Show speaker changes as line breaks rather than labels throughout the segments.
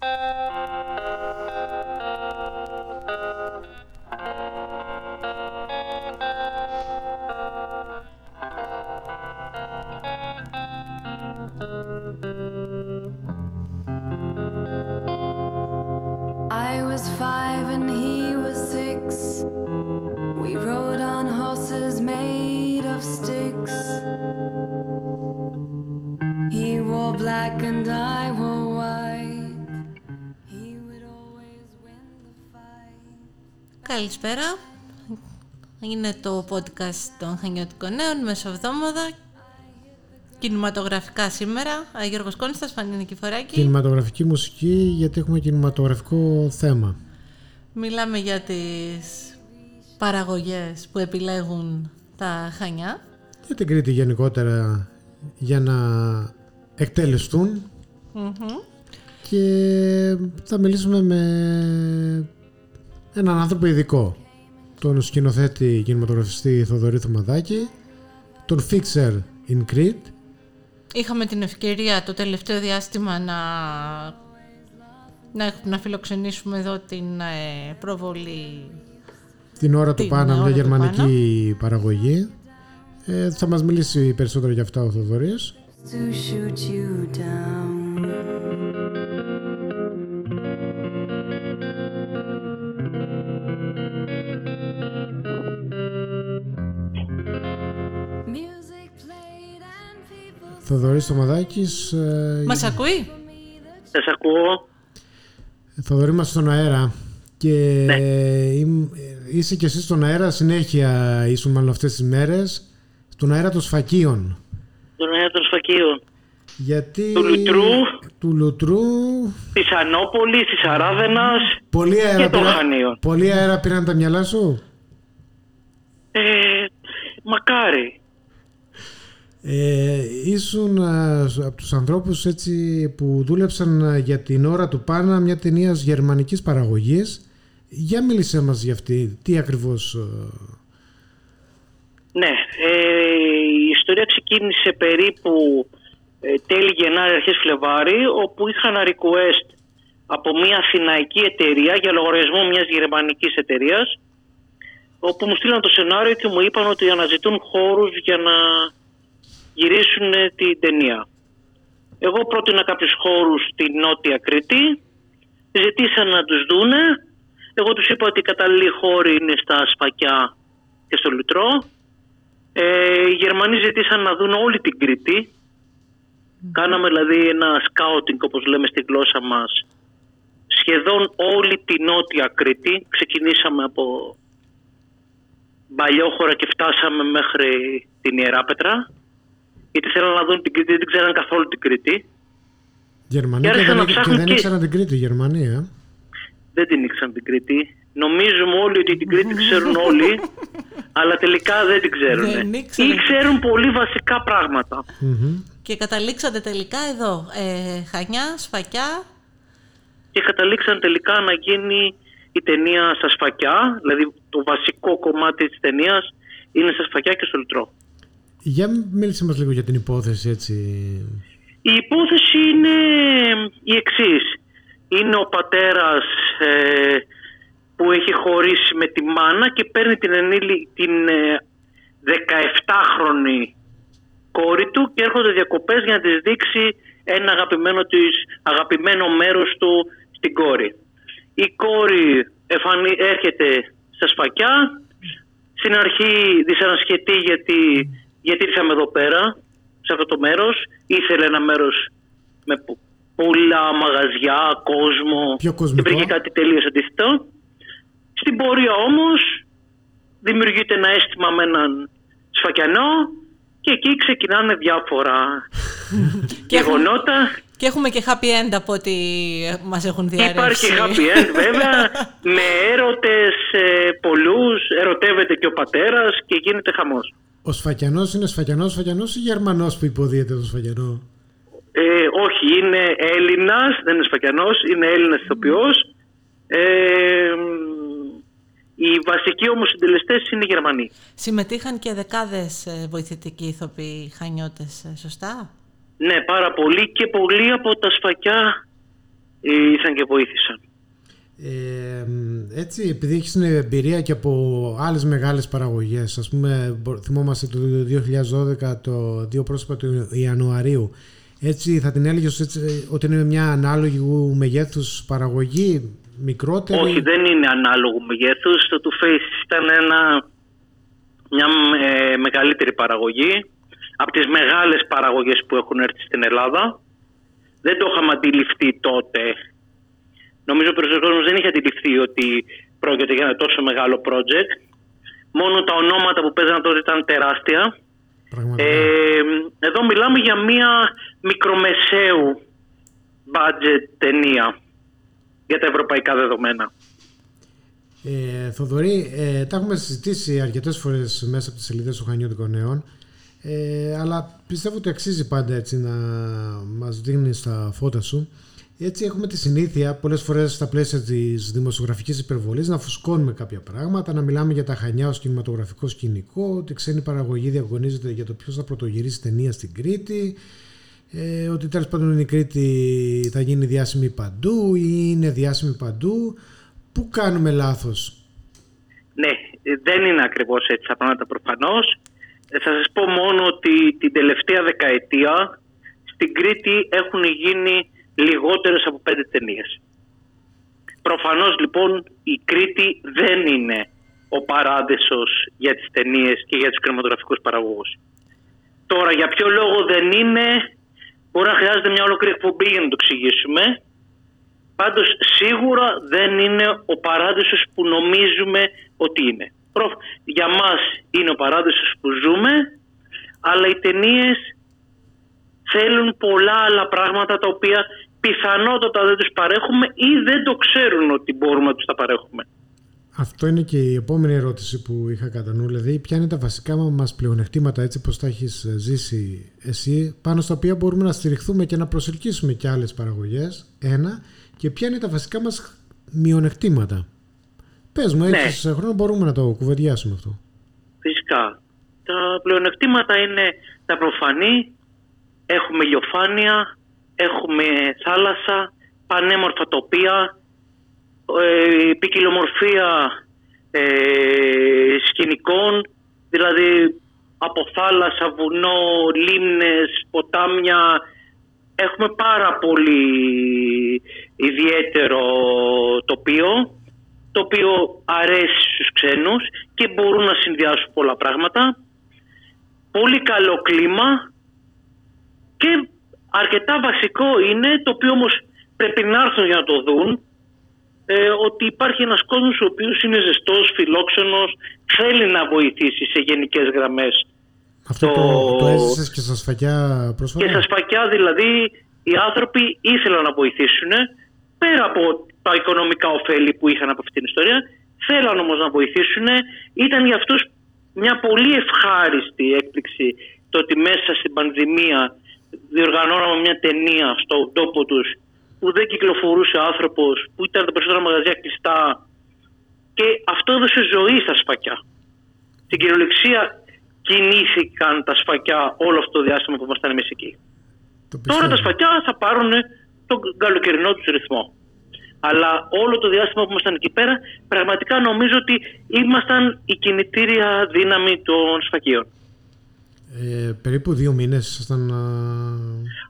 Uh...
Καλησπέρα. Είναι το podcast των Χανιώτικων Νέων, μεσοβδόμαδα. Κινηματογραφικά σήμερα. Α, Γιώργος Κόνιστας, Φανή Νικηφοράκη.
Κινηματογραφική μουσική γιατί έχουμε κινηματογραφικό θέμα.
Μιλάμε για τις παραγωγές που επιλέγουν τα Χανιά.
Για την Κρήτη γενικότερα για να εκτελεστούν και θα μιλήσουμε με έναν άνθρωπο ειδικό. Τον σκηνοθέτη κινηματογραφιστή Θοδωρή Θωμαδάκη. Τον Fixer in Crete.
Είχαμε την ευκαιρία το τελευταίο διάστημα να, να, να φιλοξενήσουμε εδώ την ε, προβολή
την ώρα του
Την
Πάνα,
ώρα
μια
του
γερμανική παραγωγή. Ε, θα μας μιλήσει περισσότερο για αυτά ο Θοδωρής.
To shoot you down.
Θοδωρής Θωμαδάκης ε,
Μας ακούει;
Σας ακούω.
Θοδωρή μας στον αέρα και
Ναι.
ειμ- είσαι και εσύ στον αέρα συνέχεια ήσουν μάλλον αυτές τις μέρες στον αέρα των σφακίων
Τον αέρα των σφακίων.
γιατί
Του Λουτρού.
του Λουτρού
Της Ανόπολη, της Αράδενα.
πολύ αέρα,
Και των
πήρα-
Χανίων.
πολύ αέρα πήραν τα μυαλά σου;
Ε, μακάρι.
Ε, ήσουν α, από τους ανθρώπους έτσι που δούλεψαν α, για την ώρα του Πάνα μια ταινία γερμανικής παραγωγής. Για μίλησέ μας για αυτή. Τι ακριβώς ε,
Ναι, ε, η ιστορία ξεκίνησε περίπου ε, τέλη Γενάρη, αρχές Φλεβάρι, όπου είχα ένα request από μια αθηναϊκή εταιρεία για λογαριασμό μιας γερμανικής εταιρείας, όπου μου στείλαν το σενάριο και μου είπαν ότι αναζητούν χώρους για να γυρίσουν ε, την ταινία. Εγώ πρότεινα κάποιους χώρους στη Νότια Κρήτη, ζητήσαν να τους δούνε. Εγώ τους είπα ότι οι κατάλληλοι χώροι είναι στα Σπακιά και στο Λουτρό. Ε, οι Γερμανοί ζητήσαν να δουν όλη την Κρήτη. Κάναμε δηλαδή ένα σκάουτινγκ όπως λέμε στη γλώσσα μας. Σχεδόν όλη τη Νότια Κρήτη. Ξεκινήσαμε από Μπαλιόχωρα και φτάσαμε μέχρι την Ιεράπετρα. Γιατί θέλαν να δουν την Κρήτη, δεν την ξέραν καθόλου την Κρήτη.
Γερμανία
Και
και,
άρχισαν
δεν,
να
και
ψάχνουν
δεν
και-
ήξεραν την Κρήτη η Γερμανία ε.
Δεν την ήξεραν την Κρήτη. Νομίζουμε όλοι ότι την Κρήτη ξέρουν όλοι, αλλά τελικά δεν την ξέρουν.
Δεν ήξεραν.
Ή ξέρουν πολύ βασικά πράγματα.
Μμμ.
Και καταλήξατε τελικά εδώ. Ε, Χανιά, Σφακιά.
Και καταλήξαν τελικά να γίνει η ταινία στα σφακιά, δηλαδή το βασικό κομμάτι της ταινίας είναι στα σφακιά και στο λουτρό.
Για μίλησε μας λίγο για την υπόθεση έτσι.
Η υπόθεση είναι η εξής. Είναι ο πατέρας ε, που έχει χωρίσει με τη μάνα και παίρνει την, ενήλι, την ε, 17χρονη κόρη του και έρχονται διακοπές για να της δείξει ένα αγαπημένο, της, αγαπημένο μέρος του στην κόρη. Η κόρη εφανι, έρχεται στα σφακιά, στην αρχή δυσανασχετεί γιατί, γιατί ήρθαμε εδώ πέρα, σε αυτό το μέρος. Ήθελε ένα μέρος με πο- πολλά μαγαζιά, κόσμο
Πιο
και
κοσμικό.
βρήκε κάτι τελείως αντίθετο. Στην πορεία όμως δημιουργείται ένα αίσθημα με έναν σφακιανό και εκεί ξεκινάνε διάφορα
Και έχουμε,
γεγονότα.
και έχουμε και happy end από ό,τι μας έχουν διαρρεύσει.
Υπάρχει happy end βέβαια με έρωτες ε, πολλούς, ερωτεύεται και ο πατέρας και γίνεται χαμός.
Ο Σφακιανός είναι Σφακιανός, Σφακιανός ή Γερμανός που υποδίεται τον Σφακιανό;
Ε, όχι, είναι Έλληνας, δεν είναι Σφακιανός, είναι Έλληνας ηθοποιός. Ε, μ, οι βασικοί όμως συντελεστές είναι Γερμανοί.
Συμμετείχαν και δεκάδες ε, βοηθητικοί ηθοποιοί χανιώτες, ε, σωστά;
Ναι, πάρα πολύ και πολλοί από τα σφακιά ήρθαν και βοήθησαν.
Ε, έτσι, επειδή έχεις εμπειρία και από άλλες μεγάλες παραγωγές, ας πούμε, θυμόμαστε το 2012 το δύο πρόσωπα του Ιανουαρίου, έτσι θα την έλεγες έτσι, ότι είναι μια ανάλογη μεγέθους παραγωγή, μικρότερη;
Όχι, δεν είναι ανάλογο μεγέθους. Το Two Face ήταν ένα, μια ε, μεγαλύτερη παραγωγή από τις μεγάλες παραγωγές που έχουν έρθει στην Ελλάδα. Δεν το είχαμε αντιληφθεί τότε Νομίζω ότι ο κόσμος δεν είχε αντιληφθεί ότι πρόκειται για ένα τόσο μεγάλο project. Μόνο τα ονόματα που παίζανε τότε ήταν τεράστια. Ε, εδώ μιλάμε για μία μικρομεσαίου budget ταινία για τα ευρωπαϊκά δεδομένα.
Ε, Θοδωρή, ε, τα έχουμε συζητήσει αρκετές φορές μέσα από τις σελίδες του Χανιώτικων Νέων ε, αλλά πιστεύω ότι αξίζει πάντα έτσι να μας δίνεις τα φώτα σου έτσι έχουμε τη συνήθεια πολλές φορές στα πλαίσια της δημοσιογραφικής υπερβολής να φουσκώνουμε κάποια πράγματα, να μιλάμε για τα Χανιά ως κινηματογραφικό σκηνικό, ότι ξένη παραγωγή διαγωνίζεται για το ποιος θα πρωτογυρίσει ταινία στην Κρήτη, ε, ότι τέλος πάντων η Κρήτη θα γίνει διάσημη παντού ή είναι διάσημη παντού. Πού κάνουμε λάθος;
Ναι, δεν είναι ακριβώς έτσι τα πράγματα προφανώς. Ε, θα σας πω μόνο ότι την τελευταία δεκαετία στην Κρήτη έχουν γίνει λιγότερες από πέντε ταινίες. Προφανώς λοιπόν η Κρήτη δεν είναι ο παράδεισος για τις ταινίες και για τους κρεματογραφικούς παραγωγούς. Τώρα για ποιο λόγο δεν είναι, μπορεί να χρειάζεται μια ολόκληρη εκπομπή για να το εξηγήσουμε. Πάντως σίγουρα δεν είναι ο παράδεισος που νομίζουμε ότι είναι. Για μας είναι ο παράδεισος που ζούμε, αλλά οι ταινίες θέλουν πολλά άλλα πράγματα τα οποία πιθανότατα δεν τους παρέχουμε ή δεν το ξέρουν ότι μπορούμε να τους τα παρέχουμε.
Αυτό είναι και η επόμενη ερώτηση που είχα κατά νου. Δηλαδή, ποια είναι τα βασικά μας πλεονεκτήματα έτσι πως τα έχεις ε, ζήσει εσύ, πάνω στα οποία μπορούμε να στηριχθούμε και να προσελκύσουμε και άλλες παραγωγές. Ένα. Και ποια είναι τα βασικά μας μειονεκτήματα. Πες μου, ναι. έχεις χρόνο, μπορούμε να το κουβεντιάσουμε αυτό.
Φυσικά. Τα πλεονεκτήματα είναι τα προφανή. Έχουμε ηλιοφάνεια, έχουμε θάλασσα, πανέμορφα τοπία, ε, ποικιλομορφία ε, σκηνικών, δηλαδή από θάλασσα, βουνό, λίμνες, ποτάμια. Έχουμε πάρα πολύ ιδιαίτερο τοπίο, το οποίο αρέσει στους ξένους και μπορούν να συνδυάσουν πολλά πράγματα. Πολύ καλό κλίμα και αρκετά βασικό είναι, το οποίο όμως πρέπει να έρθουν για να το δουν, ε, ότι υπάρχει ένας κόσμος ο οποίος είναι ζεστός, φιλόξενος, θέλει να βοηθήσει σε γενικές γραμμές.
Αυτό το, το, το έζησες και στα σφακιά πρόσφατα;
Και στα σφακιά δηλαδή οι άνθρωποι ήθελαν να βοηθήσουν πέρα από τα οικονομικά ωφέλη που είχαν από αυτήν την ιστορία θέλαν όμως να βοηθήσουν ήταν για αυτούς μια πολύ ευχάριστη έκπληξη το ότι μέσα στην πανδημία διοργανώναμε μια ταινία στον τόπο τους που δεν κυκλοφορούσε άνθρωπος, που ήταν τα περισσότερα μαγαζιά κλειστά. Και αυτό έδωσε ζωή στα σφακιά. Στην κυριολεξία κινήθηκαν τα σφακιά όλο αυτό το διάστημα που ήμασταν εμείς εκεί. Τώρα τα σφακιά θα πάρουν τον καλοκαιρινό τους ρυθμό. Αλλά όλο το διάστημα που ήμασταν εκεί πέρα, πραγματικά νομίζω ότι ήμασταν η κινητήρια δύναμη των σφακίων.
Ε, περίπου δύο μήνες ήσασταν...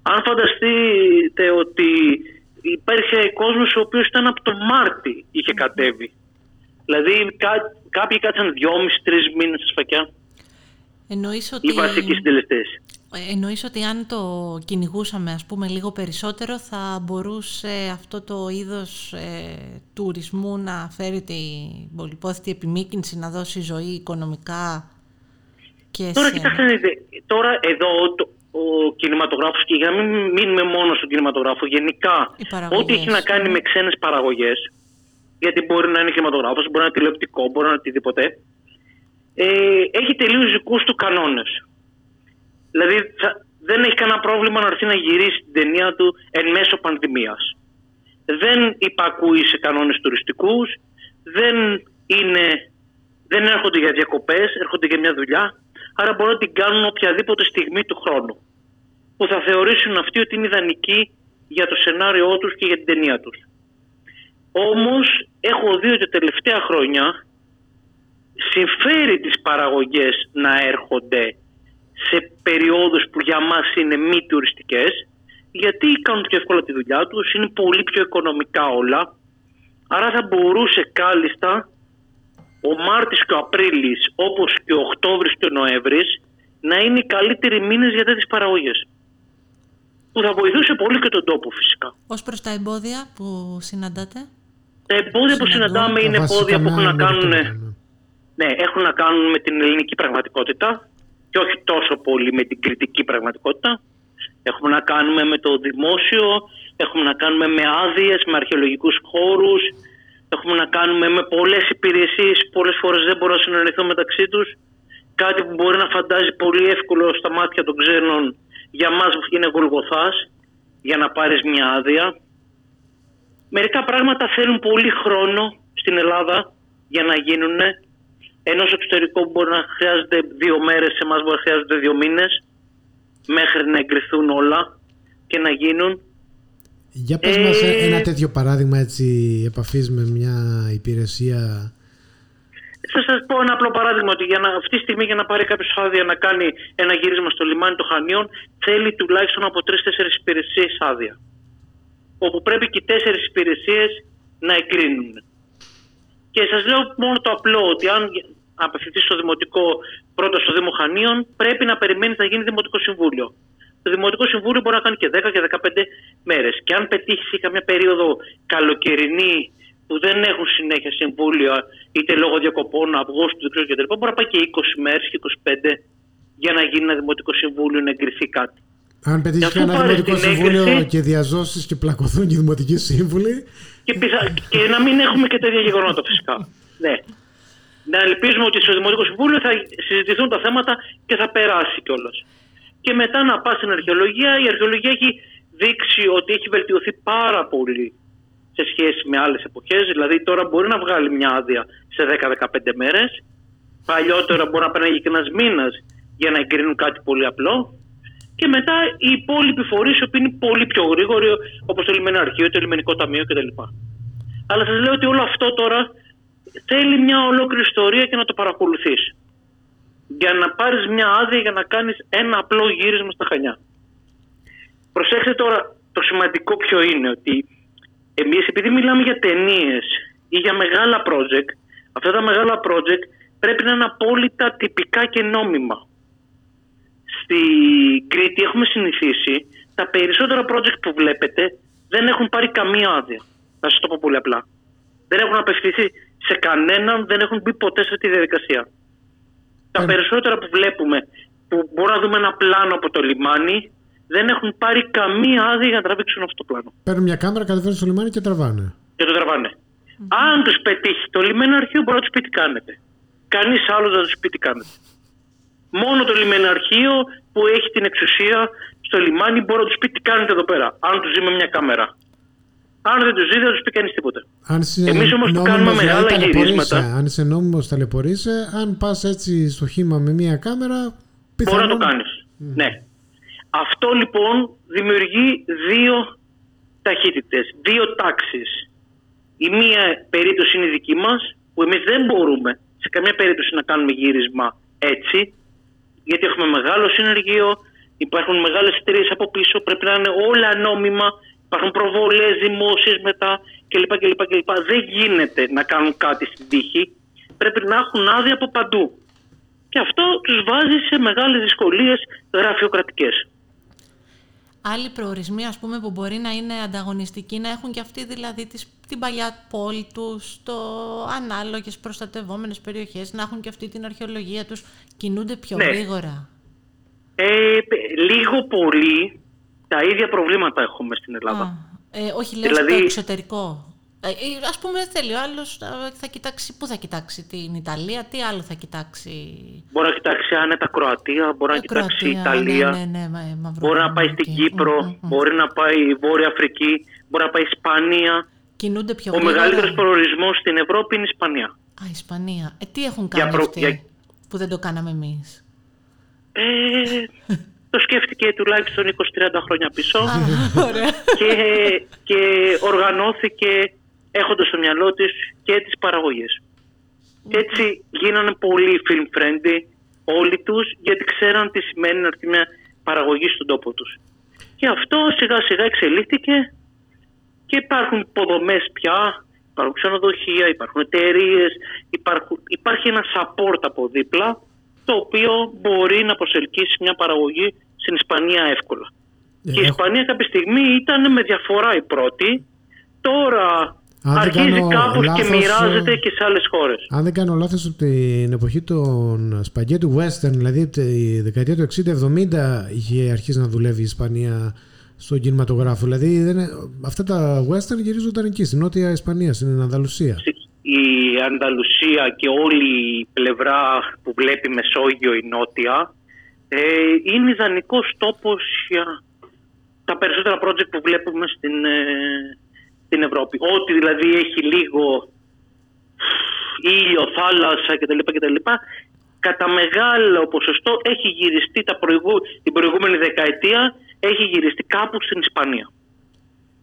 Αν φανταστείτε ότι υπήρχε κόσμος ο οποίος ήταν από το Μάρτι είχε κατέβει. Δηλαδή κά, κάποιοι κάτσαν δυόμισι-τρεις μήνες στη σφακιά.
Εννοείς ότι...
Οι βασικοί συντελεστές.
Ε, εννοείς ότι αν το κυνηγούσαμε ας πούμε λίγο περισσότερο θα μπορούσε αυτό το είδος ε, τουρισμού να φέρει την πολυπόθητη επιμήκυνση, να δώσει ζωή οικονομικά
τώρα κοιτάξτε, τώρα εδώ το, ο κινηματογράφος και για να μην μείνουμε μόνο στον κινηματογράφο, γενικά ό,τι έχει να κάνει με ξένες παραγωγές, γιατί μπορεί να είναι κινηματογράφος, μπορεί να είναι τηλεοπτικό, μπορεί να είναι οτιδήποτε, ε, έχει τελείως δικούς του κανόνες. Δηλαδή δεν έχει κανένα πρόβλημα να έρθει να γυρίσει την ταινία του εν μέσω πανδημίας. Δεν υπακούει σε κανόνες τουριστικούς, δεν, είναι, δεν έρχονται για διακοπές, έρχονται για μια δουλειά άρα μπορούν να την κάνουν οποιαδήποτε στιγμή του χρόνου. Που θα θεωρήσουν αυτοί ότι είναι ιδανική για το σενάριό τους και για την ταινία τους. Όμως έχω δει ότι τα τελευταία χρόνια συμφέρει τις παραγωγές να έρχονται σε περιόδους που για μας είναι μη τουριστικές γιατί κάνουν πιο εύκολα τη δουλειά τους, είναι πολύ πιο οικονομικά όλα άρα θα μπορούσε κάλλιστα ο Μάρτης και ο Απρίλης όπως και ο Οκτώβρης και ο Νοέμβρης να είναι οι καλύτεροι μήνες για τέτοιες παραγωγές που θα βοηθούσε πολύ και τον τόπο φυσικά.
Ως προς τα εμπόδια που συναντάτε;
Τα εμπόδια που συναντάμε είναι εμπόδια που έχουν να κάνουν ναι, έχουν να κάνουν με την ελληνική πραγματικότητα και όχι τόσο πολύ με την κριτική πραγματικότητα. Έχουμε να κάνουμε με το δημόσιο, έχουμε να κάνουμε με άδειες, με αρχαιολογικούς χώρους, έχουμε να κάνουμε με πολλές υπηρεσίες που πολλές φορές δεν μπορούν να συνεννοηθούν μεταξύ τους. Κάτι που μπορεί να φαντάζει πολύ εύκολο στα μάτια των ξένων, για μας είναι γολγοθά για να πάρεις μια άδεια. Μερικά πράγματα θέλουν πολύ χρόνο στην Ελλάδα για να γίνουν ενώ στο εξωτερικό μπορεί να χρειάζεται δύο μέρες, σε εμάς μπορεί να χρειάζεται δύο μήνες μέχρι να εγκριθούν όλα και να γίνουν.
Για πες ε... μας ένα τέτοιο παράδειγμα έτσι επαφής με μια υπηρεσία.
Θα σας πω ένα απλό παράδειγμα ότι για να, αυτή τη στιγμή για να πάρει κάποιος άδεια να κάνει ένα γύρισμα στο λιμάνι των Χανίων θέλει τουλάχιστον από τρει-τέσσερι υπηρεσίες άδεια. Όπου πρέπει και οι τέσσερις υπηρεσίες να εγκρίνουν. Και σας λέω μόνο το απλό ότι αν απευθυνθείς στο Δημοτικό, πρώτο στο Δήμο Χανίων, πρέπει να περιμένεις να γίνει Δημοτικό Συμβούλιο. Το Δημοτικό Συμβούλιο μπορεί να κάνει και 10 και 15 μέρες. Και αν πετύχει καμιά περίοδο καλοκαιρινή που δεν έχουν συνέχεια συμβούλια, είτε λόγω διακοπών, Αυγούστου, δεν ξέρω και μπορεί να πάει και 20 μέρες και 25 για να γίνει ένα Δημοτικό Συμβούλιο να εγκριθεί κάτι.
Αν πετύχει ένα Δημοτικό Συμβούλιο και διαζώσεις και πλακωθούν οι Δημοτικοί Σύμβουλοι.
Και, πιθα... και να μην έχουμε και τέτοια γεγονότα φυσικά. ναι να ελπίζουμε ότι στο Δημοτικό Συμβούλιο θα συζητηθούν τα θέματα και θα περάσει κιόλας. Και μετά να πά στην αρχαιολογία. Η αρχαιολογία έχει δείξει ότι έχει βελτιωθεί πάρα πολύ σε σχέση με άλλες εποχές. Δηλαδή τώρα μπορεί να βγάλει μια άδεια σε 10-15 μέρες. Παλιότερα μπορεί να περνάει και ένας μήνας για να εγκρίνουν κάτι πολύ απλό. Και μετά οι υπόλοιποι φορείς που είναι πολύ πιο γρήγοροι, όπως το λιμενικό αρχείο, το λιμενικό ταμείο κτλ. Αλλά σας λέω ότι όλο αυτό τώρα θέλει μια ολόκληρη ιστορία και να το παρακολουθείς. Για να πάρεις μια άδεια για να κάνεις ένα απλό γύρισμα στα Χανιά. Προσέξτε τώρα το σημαντικό ποιο είναι ότι εμείς επειδή μιλάμε για ταινίες ή για μεγάλα project, αυτά τα μεγάλα project πρέπει να είναι απόλυτα τυπικά και νόμιμα. Στη Κρήτη έχουμε συνηθίσει τα περισσότερα project που βλέπετε δεν έχουν πάρει καμία άδεια. Να σας το πω πολύ απλά. Δεν έχουν απευθυνθεί σε κανέναν δεν έχουν μπει ποτέ σε αυτή τη διαδικασία. Τα περισσότερα που βλέπουμε, που μπορούμε να δούμε ένα πλάνο από το λιμάνι, δεν έχουν πάρει καμία άδεια για να τραβήξουν αυτό το πλάνο.
Παίρνουν μια κάμερα, κατεβαίνουν στο λιμάνι και τραβάνε.
Και το τραβάνε. Αν τους πετύχει το λιμένο αρχείο, μπορεί να τους πει τι κάνετε. Κανείς άλλος δεν τους πει τι κάνετε. Μόνο το λιμένο αρχείο που έχει την εξουσία στο λιμάνι μπορεί να τους πει τι κάνετε εδώ πέρα. Αν τους ζει με μια κάμερα. Αν δεν τους δει, δεν τους πει κανείς τίποτα. Εμείς όμως που κάνουμε μεγάλα γυρίσματα.
Αν είσαι νόμιμος, ταλαιπωρείσαι. Αν πας έτσι στο χήμα με μία κάμερα.
Πιθανόν... Μπορείς να το κάνεις. Ναι. Αυτό λοιπόν δημιουργεί δύο ταχύτητες, δύο τάξεις. Η μία περίπτωση είναι η δική μας, που εμείς δεν μπορούμε σε καμία περίπτωση να κάνουμε γύρισμα έτσι, γιατί έχουμε μεγάλο συνεργείο, υπάρχουν μεγάλες εταιρείες από πίσω, πρέπει να είναι όλα νόμιμα Υπάρχουν προβολές δημόσιες μετά κλπ, κλπ, κλπ. Δεν γίνεται να κάνουν κάτι στην τύχη. Πρέπει να έχουν άδεια από παντού. Και αυτό τους βάζει σε μεγάλες δυσκολίες γραφειοκρατικές.
Άλλοι προορισμοί ας πούμε που μπορεί να είναι ανταγωνιστικοί να έχουν και αυτοί δηλαδή τις, την παλιά πόλη τους, το ανάλογες προστατευόμενες περιοχές, να έχουν και αυτή την αρχαιολογία τους, κινούνται πιο ναι. γρήγορα.
Ε, λίγο πολύ τα ίδια προβλήματα έχουμε στην Ελλάδα.
ε, όχι, λέω δηλαδή... στο εξωτερικό. Ε, ας πούμε θέλει ο άλλος θα κοιτάξει, πού θα κοιτάξει την Ιταλία, τι άλλο θα κοιτάξει;
Μπορεί να κοιτάξει άνετα Κροατία, μπορεί να ε, κοιτάξει Ιταλία, ναι, ναι, ναι, μπορεί να πάει στην Κύπρο, μπορεί να πάει Βόρεια Αφρική, μπορεί να πάει Ισπανία.
Κινούνται πιο
Ο μεγαλύτερος προορισμός στην Ευρώπη είναι η Ισπανία.
Α, Ισπανία. Ε, τι έχουν κάνει αυτοί που δεν το κάναμε εμείς;
Ε, το σκέφτηκε τουλάχιστον 20-30 χρόνια πίσω και, και οργανώθηκε έχοντας στο μυαλό της και τις παραγωγές. Και έτσι γίνανε πολύ film friendly όλοι τους γιατί ξέραν τι σημαίνει να έρθει μια παραγωγή στον τόπο τους. Και αυτό σιγά σιγά εξελίχθηκε και υπάρχουν υποδομές πια, υπάρχουν ξενοδοχεία, υπάρχουν εταιρείες, υπάρχει ένα support από δίπλα το οποίο μπορεί να προσελκύσει μια παραγωγή στην Ισπανία εύκολα. Ε, και η Ισπανία κάποια στιγμή ήταν με διαφορά η πρώτη. Τώρα αρχίζει κάπως και μοιράζεται και σε άλλες χώρες.
Αν δεν κάνω λάθος από την εποχή των σπαγκέτου western, δηλαδή τη δεκαετία του 60-70 είχε αρχίσει να δουλεύει η Ισπανία στον κινηματογράφο. Δηλαδή δεν, αυτά τα western γυρίζονταν εκεί, στην Νότια Ισπανία, στην Ανδαλουσία.
Η Ανδαλουσία και όλη η πλευρά που βλέπει Μεσόγειο η Νότια ε, είναι ιδανικός τόπος για τα περισσότερα project που βλέπουμε στην, ε, στην Ευρώπη. Ό,τι δηλαδή έχει λίγο ήλιο, θάλασσα κτλ. κτλ κατά μεγάλο ποσοστό έχει γυριστεί τα προηγού, την προηγούμενη δεκαετία έχει γυριστεί κάπου στην Ισπανία.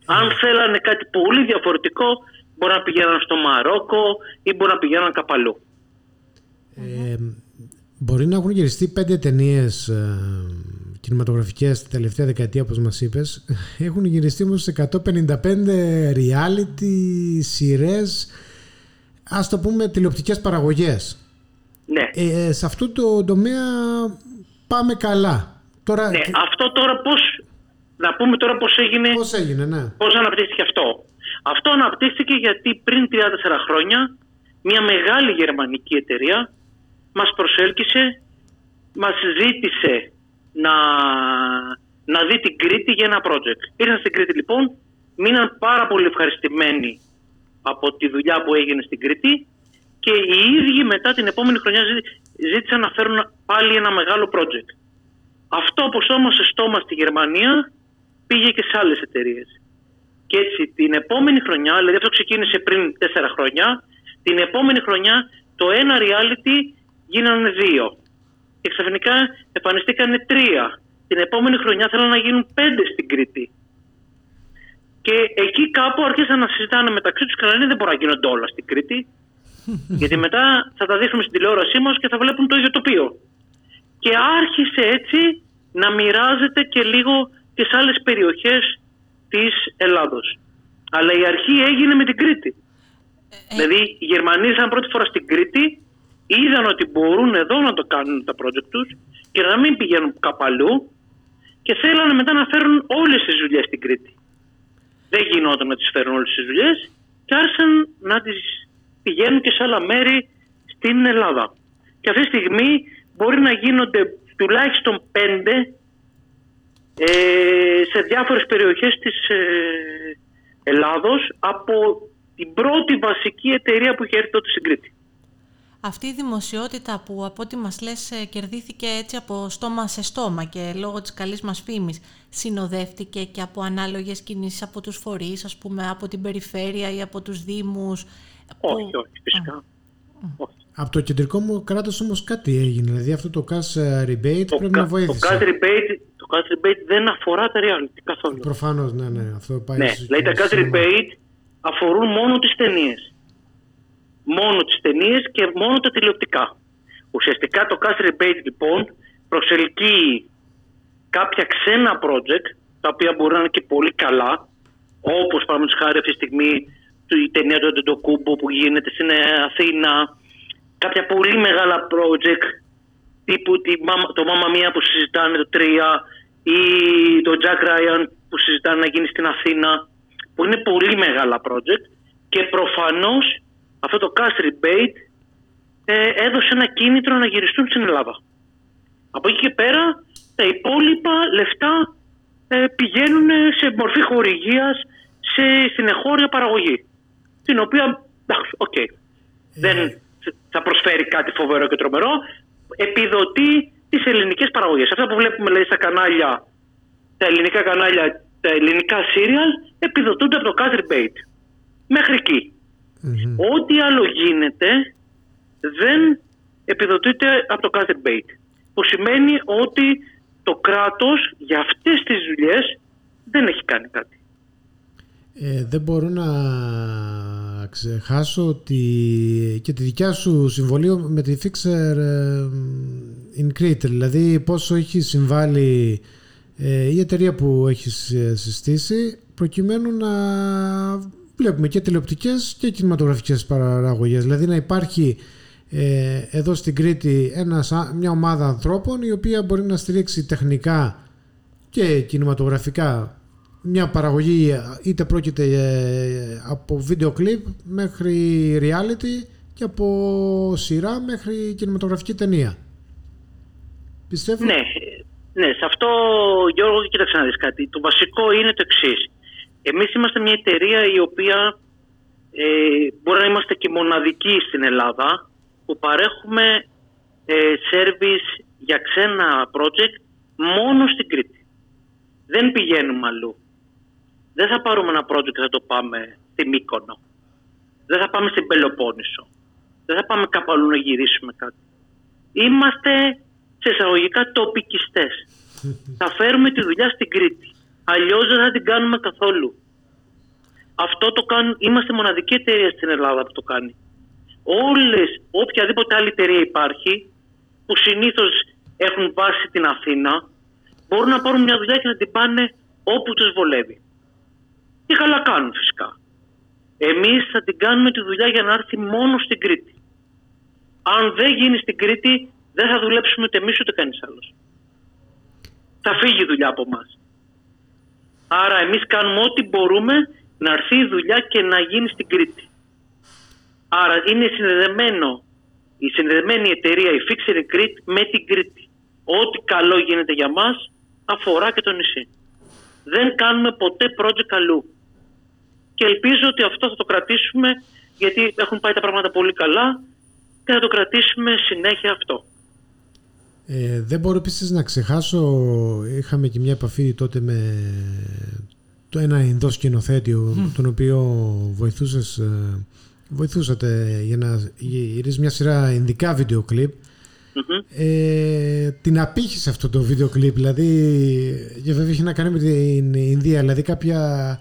Αν θέλανε κάτι πολύ διαφορετικό μπορεί να πηγαίνουν στο Μαρόκο ή μπορεί να πηγαίνουν κάπου αλλού.
Ε, μπορεί να έχουν γυριστεί πέντε ταινίες ε, κινηματογραφικές τη τελευταία δεκαετία, όπως μας είπες. Έχουν γυριστεί όμως 155 reality, σειρές, ας το πούμε τηλεοπτικές παραγωγές.
Ναι.
Ε, σε αυτό το τομέα πάμε καλά.
Τώρα... Ναι, αυτό τώρα πώς, να πούμε τώρα πώς έγινε,
πώς έγινε ναι.
πώς αναπτύχθηκε αυτό. Αυτό αναπτύχθηκε γιατί πριν 34 χρόνια μια μεγάλη γερμανική εταιρεία μας προσέλκυσε, μας ζήτησε να, να δει την Κρήτη για ένα project. Ήρθαν στην Κρήτη λοιπόν, μείναν πάρα πολύ ευχαριστημένοι από τη δουλειά που έγινε στην Κρήτη και οι ίδιοι μετά την επόμενη χρονιά ζήτησαν να φέρουν πάλι ένα μεγάλο project. Αυτό όπως όμως σε στόμα στη Γερμανία πήγε και σε άλλες εταιρείες. Και έτσι την επόμενη χρονιά, δηλαδή αυτό ξεκίνησε πριν τέσσερα χρόνια, την επόμενη χρονιά το ένα reality γίνανε δύο. Και ξαφνικά εμφανιστήκαν τρία. Την επόμενη χρονιά θέλαν να γίνουν πέντε στην Κρήτη. Και εκεί κάπου άρχισαν να συζητάνε μεταξύ τους και να λένε δεν μπορεί να γίνονται όλα στην Κρήτη. Γιατί μετά θα τα δείχνουμε στην τηλεόρασή μας και θα βλέπουν το ίδιο τοπίο. Και άρχισε έτσι να μοιράζεται και λίγο και σε άλλες περιοχές της Ελλάδος. Αλλά η αρχή έγινε με την Κρήτη. Ε, δηλαδή οι Γερμανοί ήρθαν πρώτη φορά στην Κρήτη, είδαν ότι μπορούν εδώ να το κάνουν τα project τους και να μην πηγαίνουν κάπου αλλού και θέλανε μετά να φέρουν όλες τις δουλειές στην Κρήτη. Δεν γινόταν να τις φέρουν όλες τις δουλειές και άρχισαν να τις πηγαίνουν και σε άλλα μέρη στην Ελλάδα. Και αυτή τη στιγμή μπορεί να γίνονται τουλάχιστον πέντε ε, σε διάφορες περιοχές της ε, Ελλάδος από την πρώτη βασική εταιρεία που είχε έρθει τότε στην Κρήτη.
Αυτή η δημοσιότητα που από ό,τι μας λες ε, κερδίθηκε έτσι από στόμα σε στόμα και λόγω της καλής μας φήμης συνοδεύτηκε και από ανάλογες κινήσεις από τους φορείς, ας πούμε από την περιφέρεια ή από τους δήμους
όχι, όχι, φυσικά.
Από το κεντρικό μου κράτος όμως κάτι έγινε. Δηλαδή αυτό το cash ε, rebate
το
πρέπει να βοήθησε.
Το cash rebate, το cash rebate δεν αφορά τα reality καθόλου.
Προφανώς, ναι, ναι. Αυτό πάει
ναι, δηλαδή τα cash rebate αφορούν μόνο τις ταινίες. Μόνο τις ταινίες και μόνο τα τηλεοπτικά. Ουσιαστικά το cash rebate λοιπόν προσελκύει κάποια ξένα project τα οποία μπορεί να είναι και πολύ καλά όπως παραδείγματος χάρη αυτή τη στιγμή η ταινία του Εντοκούμπο που γίνεται στην Αθήνα, κάποια πολύ μεγάλα project τύπου το Μάμα Μία που συζητάνε το 3 ή το Jack Ryan που συζητάνε να γίνει στην Αθήνα που είναι πολύ μεγάλα project και προφανώς αυτό το cast rebate ε, έδωσε ένα κίνητρο να γυριστούν στην Ελλάδα. Από εκεί και πέρα τα υπόλοιπα λεφτά ε, πηγαίνουν σε μορφή χορηγίας σε, στην εγχώρια παραγωγή την οποία, εντάξει, ok, okay, δεν θα προσφέρει κάτι φοβερό και τρομερό, επιδοτεί τις ελληνικές παραγωγές. Αυτά που βλέπουμε λέει, στα κανάλια, τα ελληνικά κανάλια, τα ελληνικά σίριαλ, επιδοτούνται από το cash rebate. Μέχρι Ό,τι άλλο γίνεται δεν επιδοτείται από το cash rebate. Που σημαίνει ότι το κράτος για αυτές τις δουλειές δεν έχει κάνει κάτι.
Ε, δεν μπορώ να ξεχάσω ότι και τη δικιά σου συμβολή με τη Fixer ε, in Crete, δηλαδή πόσο έχει συμβάλει ε, η εταιρεία που έχεις συστήσει προκειμένου να βλέπουμε και τηλεοπτικές και κινηματογραφικές παραγωγές. Δηλαδή να υπάρχει ε, εδώ στην Κρήτη μια ομάδα ανθρώπων η οποία μπορεί να στηρίξει τεχνικά και κινηματογραφικά μια παραγωγή είτε πρόκειται ε, από βίντεο κλιπ μέχρι reality και από σειρά μέχρι κινηματογραφική ταινία. Πιστεύω.
Ναι, ναι, σε αυτό Γιώργο κοίταξε να δεις κάτι. Το βασικό είναι το εξής. Εμείς είμαστε μια εταιρεία η οποία ε, μπορεί να είμαστε και μοναδικοί στην Ελλάδα που παρέχουμε ε, service για ξένα project μόνο στην Κρήτη. Δεν πηγαίνουμε αλλού. Δεν θα πάρουμε ένα project και θα το πάμε στη Μύκονο. Δεν θα πάμε στην Πελοπόννησο. Δεν θα πάμε κάπου αλλού να γυρίσουμε κάτι. Είμαστε σε εισαγωγικά τοπικιστές. θα φέρουμε τη δουλειά στην Κρήτη. Αλλιώς δεν θα την κάνουμε καθόλου. Αυτό το κάνουν, είμαστε μοναδική εταιρεία στην Ελλάδα που το κάνει. Όλες, οποιαδήποτε άλλη εταιρεία υπάρχει, που συνήθως έχουν βάσει την Αθήνα, μπορούν να πάρουν μια δουλειά και να την πάνε όπου τους βολεύει. Και καλά κάνουν φυσικά. Εμείς θα την κάνουμε τη δουλειά για να έρθει μόνο στην Κρήτη. Αν δεν γίνει στην Κρήτη, δεν θα δουλέψουμε ούτε εμείς ούτε κανείς άλλος. Θα φύγει η δουλειά από εμάς. Άρα εμείς κάνουμε ό,τι μπορούμε να έρθει η δουλειά και να γίνει στην Κρήτη. Άρα είναι συνδεδεμένο η συνδεδεμένη εταιρεία, η Fixer Crete με την Κρήτη. Ό,τι καλό γίνεται για μας αφορά και το νησί. Δεν κάνουμε ποτέ project αλλού. Και ελπίζω ότι αυτό θα το κρατήσουμε γιατί έχουν πάει τα πράγματα πολύ καλά και θα το κρατήσουμε συνέχεια αυτό.
Ε, δεν μπορώ επίσης να ξεχάσω, είχαμε και μια επαφή τότε με το ένα Ινδό σκηνοθέτη, τον οποίο βοηθούσες, ε, βοηθούσατε για να γυρίσεις μια σειρά Ινδικά βίντεο κλιπ. Ε, την απήχησε αυτό το βίντεο κλιπ, δηλαδή και βέβαια είχε να κάνει με την Ινδία, δηλαδή κάποια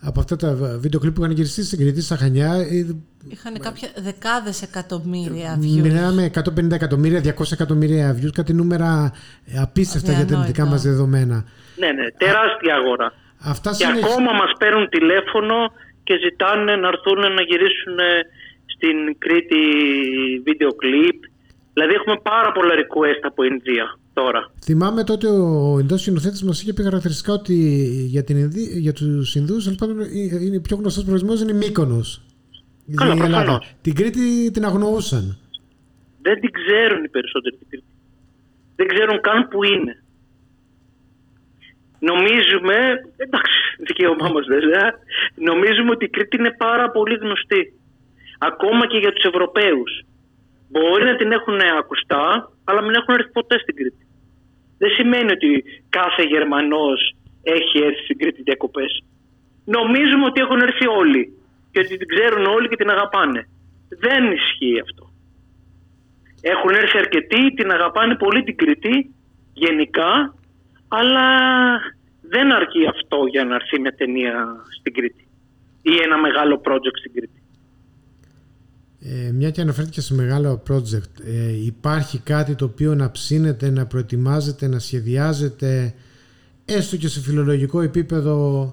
από αυτά τα βίντεο κλιπ που είχαν γυριστεί στην Κρήτη, στα Χανιά.
Ε, είχαν κάποια δεκάδες εκατομμύρια views.
Μιλάμε 150 εκατομμύρια, 200 εκατομμύρια views, κάτι νούμερα απίστευτα για τα δικά μας δεδομένα.
Ναι, ναι, τεράστια αγορά. Αυτά και ακόμα μας παίρνουν τηλέφωνο και ζητάνε να έρθουν να γυρίσουν στην Κρήτη βίντεο κλιπ. Δηλαδή έχουμε πάρα πολλά request από Ινδία τώρα.
Θυμάμαι τότε ο Ινδός σκηνοθέτης μας είχε πει χαρακτηριστικά ότι για, την Ινδί, για τους Ινδούς είναι πιο γνωστός προορισμός είναι Μύκονος.
Καλά, προφανώς.
Την Κρήτη την αγνοούσαν.
Δεν την ξέρουν οι περισσότεροι την Κρήτη. Δεν ξέρουν καν που είναι. Νομίζουμε, εντάξει, δικαίωμά μας βέβαια, νομίζουμε ότι η Κρήτη είναι πάρα πολύ γνωστή. Ακόμα και για τους Ευρωπαίους. Μπορεί να την έχουν ακουστά, αλλά μην έχουν έρθει ποτέ στην Κρήτη. Δεν σημαίνει ότι κάθε Γερμανός έχει έρθει στην Κρήτη διακοπές. Νομίζουμε ότι έχουν έρθει όλοι και ότι την ξέρουν όλοι και την αγαπάνε. Δεν ισχύει αυτό. Έχουν έρθει αρκετοί, την αγαπάνε πολύ την Κρήτη γενικά αλλά δεν αρκεί αυτό για να έρθει μια ταινία στην Κρήτη ή ένα μεγάλο project στην Κρήτη.
Ε, μια και αναφέρθηκε σε μεγάλο project, ε, υπάρχει κάτι το οποίο να ψήνετε, να προετοιμάζετε, να σχεδιάζετε έστω και σε φιλολογικό επίπεδο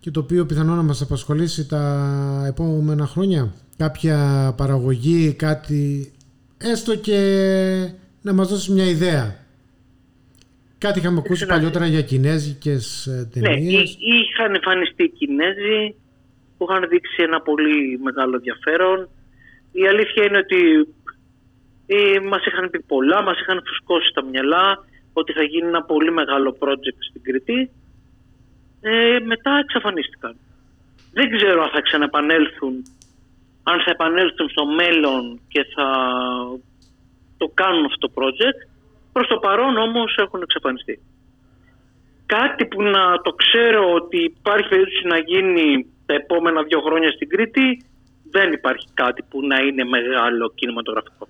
και το οποίο πιθανόν να μας απασχολήσει τα επόμενα χρόνια. Κάποια παραγωγή, κάτι έστω και να μας δώσει μια ιδέα. Κάτι είχαμε ακούσει παλιότερα για κινέζικες ε, ταινίες.
Ναι, είχαν εμφανιστεί οι Κινέζοι που είχαν δείξει ένα πολύ μεγάλο ενδιαφέρον. Η αλήθεια είναι ότι ε, μας είχαν πει πολλά, μας είχαν φουσκώσει τα μυαλά ότι θα γίνει ένα πολύ μεγάλο project στην Κρήτη. Ε, μετά εξαφανίστηκαν. Δεν ξέρω αν θα ξαναεπανέλθουν, αν θα επανέλθουν στο μέλλον και θα το κάνουν αυτό το project Προς το παρόν όμως έχουν εξαφανιστεί. Κάτι που να το ξέρω ότι υπάρχει περίπτωση να γίνει τα επόμενα δύο χρόνια στην Κρήτη, δεν υπάρχει κάτι που να είναι μεγάλο κινηματογραφικό.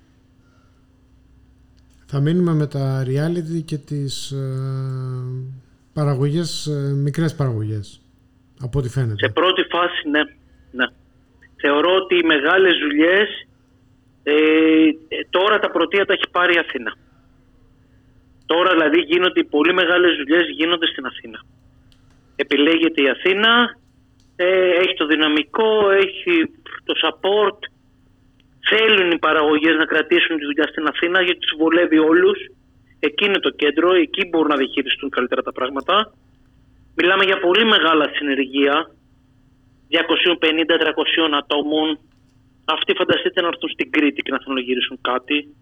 Θα μείνουμε με τα reality και τις ε, παραγωγές, ε, μικρές παραγωγές, από ό,τι φαίνεται.
Σε πρώτη φάση, ναι. ναι. Θεωρώ ότι οι μεγάλες δουλειές ε, τώρα τα πρωτεία τα έχει πάρει η Αθήνα. Τώρα δηλαδή γίνονται οι πολύ μεγάλες δουλειές γίνονται στην Αθήνα. Επιλέγεται η Αθήνα, ε, έχει το δυναμικό, έχει το support. Θέλουν οι παραγωγές να κρατήσουν τη δουλειά στην Αθήνα γιατί τους βολεύει όλους. Εκεί είναι το κέντρο, εκεί μπορούν να διαχειριστούν καλύτερα τα πράγματα. Μιλάμε για πολύ μεγάλα συνεργεία, 250-300 ατόμων. Αυτοί φανταστείτε να έρθουν στην Κρήτη και να θέλουν να γυρίσουν κάτι.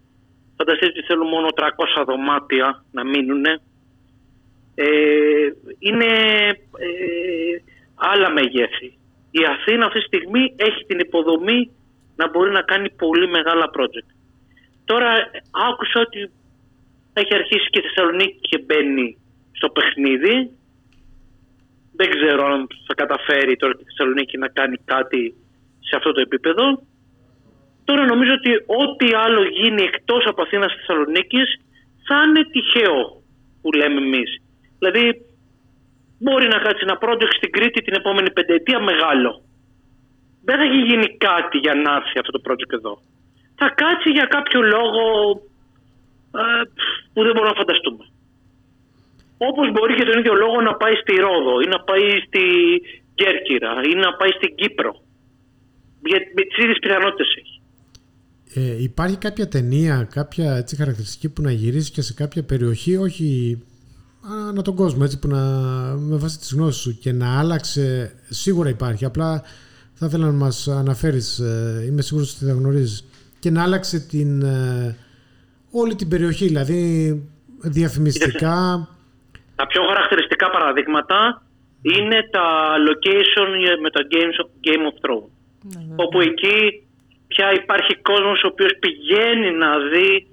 Φανταστείτε ότι θέλουν μόνο 300 δωμάτια να μείνουν. Ε, είναι ε, άλλα μεγέθη. Η Αθήνα αυτή τη στιγμή έχει την υποδομή να μπορεί να κάνει πολύ μεγάλα project. Τώρα άκουσα ότι έχει αρχίσει και η Θεσσαλονίκη και μπαίνει στο παιχνίδι. Δεν ξέρω αν θα καταφέρει τώρα η Θεσσαλονίκη να κάνει κάτι σε αυτό το επίπεδο. Τώρα νομίζω ότι ό,τι άλλο γίνει εκτός από Αθήνας και Θεσσαλονίκης θα είναι τυχαίο που λέμε εμείς. Δηλαδή μπορεί να κάτσει ένα project στην Κρήτη την επόμενη πενταετία μεγάλο. Δεν θα έχει γίνει κάτι για να έρθει αυτό το project εδώ. Θα κάτσει για κάποιο λόγο ε, που δεν μπορούμε να φανταστούμε. Όπως μπορεί και τον ίδιο λόγο να πάει στη Ρόδο ή να πάει στη Κέρκυρα ή να πάει στην Κύπρο. Γιατί με τις ίδιες πιθανότητες έχει.
Ε, υπάρχει κάποια ταινία, κάποια έτσι, χαρακτηριστική που να γυρίσει και σε κάποια περιοχή, όχι ανά τον κόσμο, έτσι, που να, με βάση τις γνώσεις σου και να άλλαξε, σίγουρα υπάρχει, απλά θα ήθελα να μας αναφέρεις, ε, είμαι σίγουρος ότι θα γνωρίζεις, και να άλλαξε την, ε, όλη την περιοχή, δηλαδή διαφημιστικά.
Τα πιο χαρακτηριστικά παραδείγματα είναι τα location με το Game of Thrones. Ναι, όπου εκεί πια υπάρχει κόσμος ο οποίος πηγαίνει να δει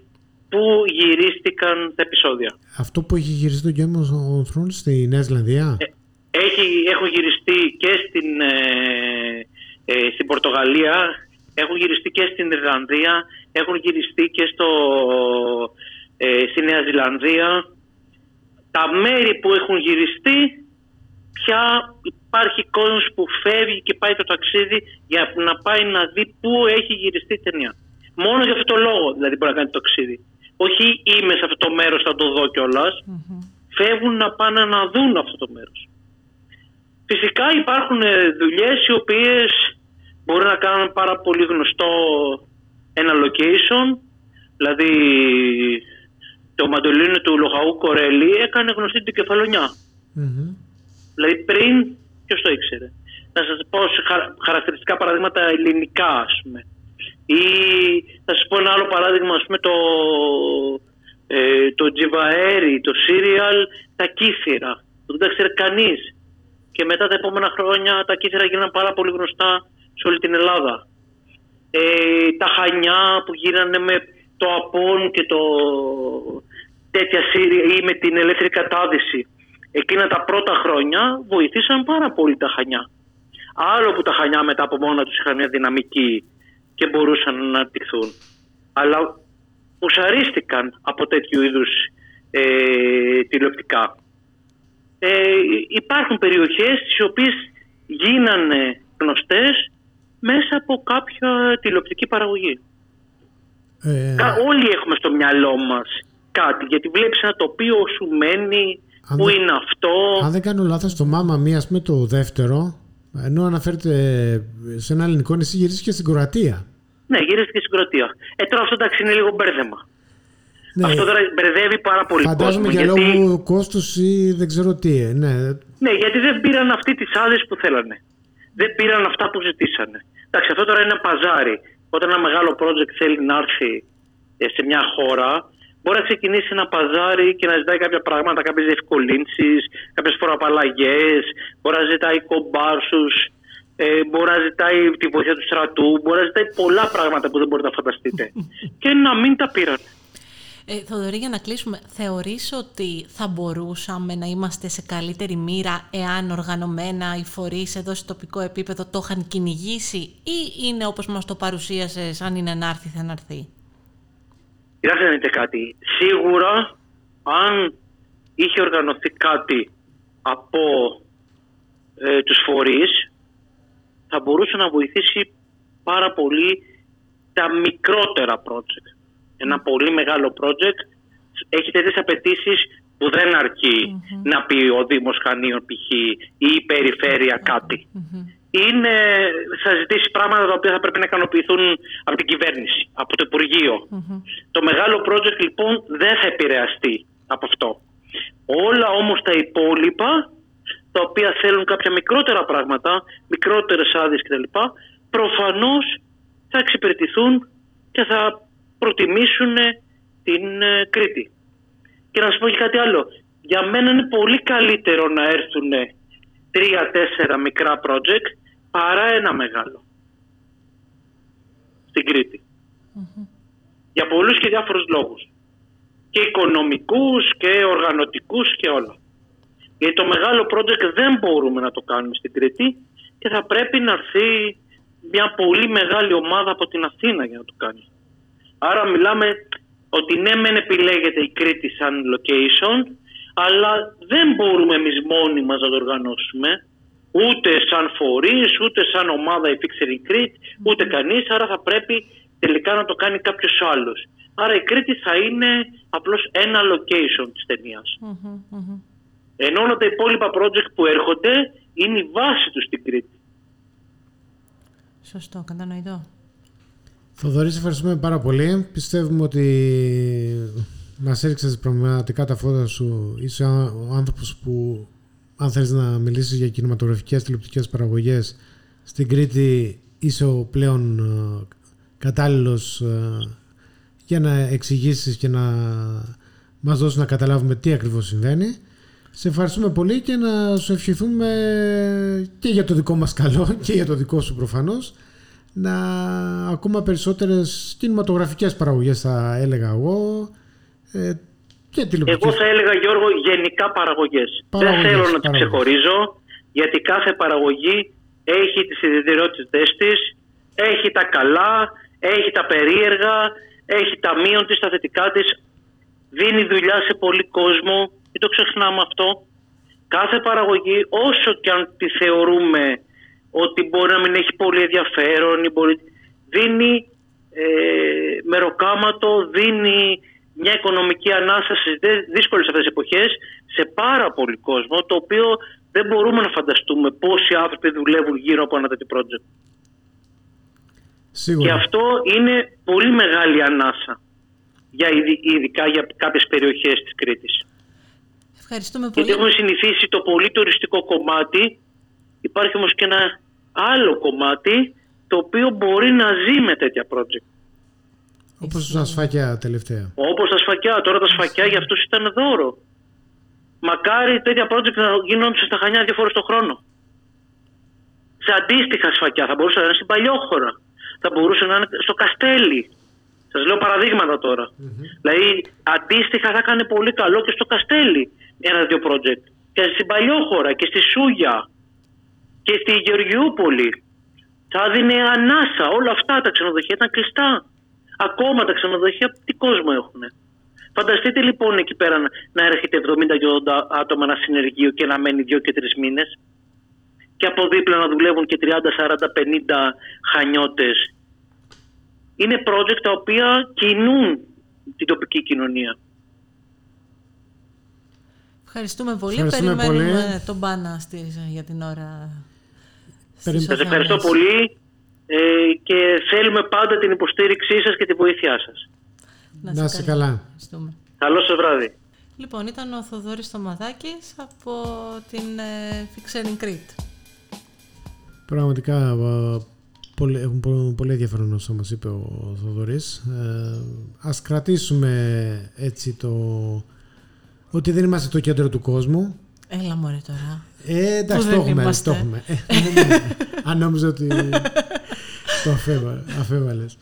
πού γυρίστηκαν τα επεισόδια;
Αυτό που έχει γυριστεί το Game of Thrones στη Νέα Ζηλανδία; Ε,
έχει, έχουν γυριστεί και στην, ε, ε, στην Πορτογαλία, έχουν γυριστεί και στην Ιρλανδία, έχουν γυριστεί και στο, ε, στη Νέα Ζηλανδία. Τα μέρη που έχουν γυριστεί πια υπάρχει κόσμος που φεύγει και πάει το ταξίδι για να πάει να δει πού έχει γυριστεί η ταινία. Μόνο για αυτό το λόγο δηλαδή μπορεί να κάνει το ταξίδι. Όχι είμαι σε αυτό το μέρος θα το δω κιόλας. Φεύγουν να πάνε να δουν αυτό το μέρος. Φυσικά υπάρχουν ε, δουλειές οι οποίες μπορεί να κάνουν πάρα πολύ γνωστό ένα location. Δηλαδή το μαντολίνο του Λοχαού Κορέλη έκανε γνωστή την κεφαλονια Δηλαδή πριν, ποιος το ήξερε. Να σας πω χαρακτηριστικά παραδείγματα ελληνικά, ας πούμε. Ή θα σας πω ένα άλλο παράδειγμα, ας πούμε, το, ε, το τζιβαέρι, το σύριαλ, τα κύθυρα. Δεν τα ξέρει κανείς. Και μετά τα επόμενα χρόνια τα κύθυρα γίνανε πάρα πολύ γνωστά σε όλη την Ελλάδα. Ε, τα χανιά που γίνανε με το απόν και το τέτοια σύρια ή με την ελεύθερη κατάδυση εκείνα τα πρώτα χρόνια βοηθήσαν πάρα πολύ τα Χανιά. Άλλο που τα Χανιά μετά από μόνα τους είχαν μια δυναμική και μπορούσαν να αναπτυχθούν. Αλλά ουσαρίστηκαν από τέτοιου είδους ε, τηλεοπτικά. Ε, υπάρχουν περιοχές τις οποίες γίνανε γνωστές μέσα από κάποια τηλεοπτική παραγωγή. Ε... Όλοι έχουμε στο μυαλό μας κάτι, γιατί βλέπεις ένα τοπίο σου μένει Πού είναι αυτό.
Αν δεν κάνω λάθος, το Μάμα Μία, ας πούμε, το δεύτερο, ενώ αναφέρεται σε ένα ελληνικό νησί, γυρίστηκε στην Κροατία.
Ναι, γυρίστηκε στην Κροατία. Ε, τώρα αυτό εντάξει είναι λίγο μπέρδεμα. Ναι. Αυτό τώρα μπερδεύει πάρα πολύ
Φαντάζομαι για γιατί... λόγω κόστους ή δεν ξέρω τι. Ε, ναι.
ναι, γιατί δεν πήραν αυτή τις άδειες που θέλανε. Δεν πήραν αυτά που ζητήσανε. Εντάξει, αυτό τώρα είναι ένα παζάρι. Όταν ένα μεγάλο project θέλει να έρθει ε, σε μια χώρα, μπορεί να ξεκινήσει ένα παζάρι και να ζητάει κάποια πράγματα, κάποιες διευκολύνσεις, κάποιες φοροαπαλλαγές, μπορεί να ζητάει κομπάρσους, ε, μπορεί να ζητάει τη βοήθεια του στρατού, μπορεί να ζητάει πολλά πράγματα που δεν μπορείτε να φανταστείτε. και να μην τα πήραν.
Ε, Θοδωρή, για να κλείσουμε, θεωρείς ότι θα μπορούσαμε να είμαστε σε καλύτερη μοίρα εάν οργανωμένα οι φορείς εδώ στο τοπικό επίπεδο το είχαν κυνηγήσει ή είναι όπως μας το παρουσίασες, αν είναι να έρθει θα έρθει;
Κοιτάξτε να δείτε κάτι. Σίγουρα αν είχε οργανωθεί κάτι από ε, τους φορείς θα μπορούσε να βοηθήσει πάρα πολύ τα μικρότερα project. Ένα πολύ μεγάλο project έχει τέτοιες απαιτήσεις που δεν αρκει να πει ο Δήμος Χανίων π.χ. ή η περιφέρεια κάτι. Είναι, θα ζητήσει πράγματα τα οποία θα πρέπει να ικανοποιηθούν από την κυβέρνηση, από το υπουργειο Το μεγάλο project λοιπόν δεν θα επηρεαστεί από αυτό. Όλα όμως τα υπόλοιπα, τα οποία θέλουν κάποια μικρότερα πράγματα, μικρότερες άδειες κτλ, προφανώς θα εξυπηρετηθούν και θα προτιμήσουν την ε, Κρήτη. Και να σου πω και κάτι άλλο. Για μένα είναι πολύ καλύτερο να έρθουν τρία-τέσσερα μικρά project παρά ένα μεγάλο. Στην Κρήτη. Για πολλούς και διάφορους λόγους. Και οικονομικούς και οργανωτικούς και όλα. Γιατί το μεγάλο project δεν μπορούμε να το κάνουμε στην Κρήτη και θα πρέπει να έρθει μια πολύ μεγάλη ομάδα από την Αθήνα για να το κάνει. Άρα μιλάμε ότι ναι μεν επιλέγεται η Κρήτη σαν location αλλά δεν μπορούμε εμείς μόνοι μας να το οργανώσουμε ούτε σαν φορείς, ούτε σαν ομάδα η Fixer Crete, ούτε κανείς άρα θα πρέπει τελικά να το κάνει κάποιος άλλος. Άρα η Κρήτη θα είναι απλώς ένα location της ταινιας Ενώ όλα τα υπόλοιπα project που έρχονται είναι η βάση τους στην Κρήτη.
Σωστό, κατανοητό.
Θοδωρή, ευχαριστούμε πάρα πολύ. Πιστεύουμε ότι μας έριξες πραγματικά τα φώτα σου. Είσαι ο άνθρωπος που αν θέλεις να μιλήσεις για κινηματογραφικές τηλεοπτικές παραγωγές στην Κρήτη είσαι ο πλέον ε, κατάλληλος ε, για να εξηγήσεις και να μας δώσεις να καταλάβουμε τι ακριβώς συμβαίνει. Σε ευχαριστούμε πολύ και να σου ευχηθούμε και για το δικό μας καλό και για το δικό σου προφανώς να ακόμα περισσότερες κινηματογραφικές παραγωγές θα έλεγα εγώ ε,
και Εγώ θα έλεγα Γιώργο γενικά παραγωγές. Δεν θέλω να τις ξεχωρίζω γιατί κάθε παραγωγή έχει τις ιδιαιτερότητες της, έχει τα καλά, έχει τα περίεργα, έχει τα μείον της, τα θετικά της. Δίνει δουλειά σε πολύ κόσμο, μην το ξεχνάμε αυτό. Κάθε παραγωγή όσο και αν τη θεωρούμε ότι μπορεί να μην έχει πολύ ενδιαφέρον, μπορεί... δίνει ε, μεροκάματο, δίνει μια οικονομική ανάσταση δύσκολες αυτές τις εποχές σε πάρα πολύ κόσμο, το οποίο δεν μπορούμε να φανταστούμε πόσοι άνθρωποι δουλεύουν γύρω από ένα τέτοιο project.
Σίγουρα.
Και αυτό είναι πολύ μεγάλη ανάσα, για, ειδικά για κάποιες περιοχές της Κρήτης.
Ευχαριστούμε πολύ.
Γιατί έχουμε συνηθίσει το πολύ τουριστικό κομμάτι, υπάρχει όμως και ένα άλλο κομμάτι το οποίο μπορεί να ζει με τέτοια project.
Όπως τα σφακιά τελευταία.
Όπως τα σφακιά. Τώρα τα σφακιά για αυτούς ήταν δώρο. Μακάρι τέτοια project να γινόντουσαν στα Χανιά δύο φορές το χρόνο. Σε αντίστοιχα σφακιά. Θα μπορούσε να είναι στην Παλιόχώρα. Θα μπορούσε να είναι στο Καστέλι. Σας λέω παραδείγματα τώρα. Mm-hmm. Δηλαδή αντίστοιχα θα έκανε πολύ καλό και στο Καστέλι ένα-δύο project. Και στην Παλιόχώρα και στη Σούγια και στη Γεωργιούπολη. Θα δίνει ανάσα. Όλα αυτά τα ξενοδοχεία ήταν κλειστά. Ακόμα τα ξενοδοχεία τι κόσμο έχουν. Φανταστείτε λοιπόν εκεί πέρα να έρχεται 70 80 άτομα ένα συνεργείο και να μένει 2 και 3 μήνες. Και από δίπλα να δουλεύουν και 30, 40, 50 χανιώτες. Είναι project τα οποία κινούν την τοπική κοινωνία.
Ευχαριστούμε πολύ. Ευχαριστούμε Περιμένουμε πολύ. τον Πάνα για την ώρα.
Σας ευχαριστώ πολύ. Ε, και θέλουμε πάντα την υποστήριξή σας και τη βοήθειά σας.
Να είστε καλά.
Καλό σας βράδυ.
Λοιπόν, ήταν ο Θοδωρής Στομαδάκης από την ε, Fixering Crete.
Πραγματικά ε, πολύ, έχουν πολύ ενδιαφέρον όσο μας είπε ο Θοδωρής. Ε, ας κρατήσουμε έτσι το... ότι δεν είμαστε το κέντρο του κόσμου.
Έλα μωρέ τώρα.
Ε, εντάξει, το έχουμε, το έχουμε. Αν νόμιζα ότι το αφέβαλες.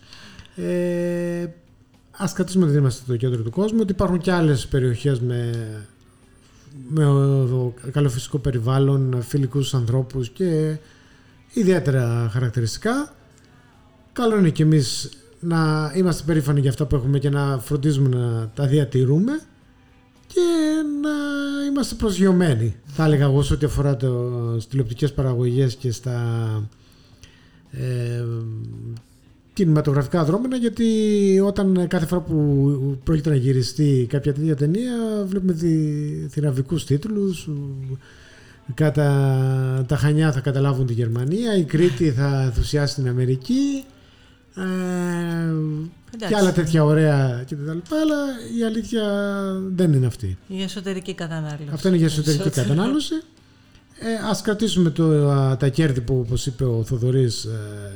Ε, ας κρατήσουμε ότι είμαστε στο κέντρο του κόσμου, ότι υπάρχουν και άλλες περιοχές με, με καλό φυσικό περιβάλλον, φιλικούς ανθρώπους και ιδιαίτερα χαρακτηριστικά. Καλό είναι και εμείς να είμαστε περήφανοι για αυτά που έχουμε και να φροντίζουμε να τα διατηρούμε και να είμαστε προσγειωμένοι. Θα έλεγα εγώ σε ό,τι αφορά το, στις τηλεοπτικές παραγωγές και στα ε, κινηματογραφικά δρόμενα γιατί όταν κάθε φορά που πρόκειται να γυριστεί κάποια τέτοια ταινία βλέπουμε δι, θηραβικούς τίτλους Κατά, τα Χανιά θα καταλάβουν τη Γερμανία, η Κρήτη θα ενθουσιάσει την Αμερική ε, και άλλα τέτοια ωραία και τα λοιπά, αλλά η αλήθεια δεν είναι αυτή.
Η εσωτερική κατανάλωση.
Αυτό είναι για εσωτερική κατανάλωση. Ε, ας κρατήσουμε το, τα κέρδη που όπως είπε ο Θοδωρής ε,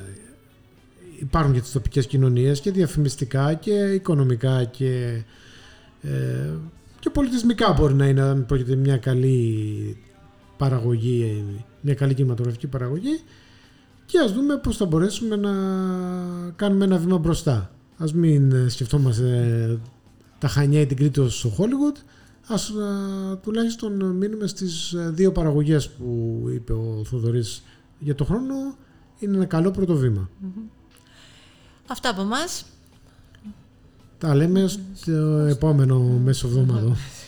υπάρχουν για τις τοπικές κοινωνίες και διαφημιστικά και οικονομικά και, ε, και πολιτισμικά μπορεί να είναι αν πρόκειται μια καλή παραγωγή, μια καλή κινηματογραφική παραγωγή και ας δούμε πώς θα μπορέσουμε να κάνουμε ένα βήμα μπροστά. Ας μην σκεφτόμαστε τα Χανιά ή την Κρήτη ως Hollywood, ας τουλάχιστον μείνουμε στις δύο παραγωγές που είπε ο Θοδωρής για το χρόνο. Είναι ένα καλό πρώτο βήμα.
Αυτά από εμάς.
Τα λέμε στο επόμενο μέσο εβδομάδο.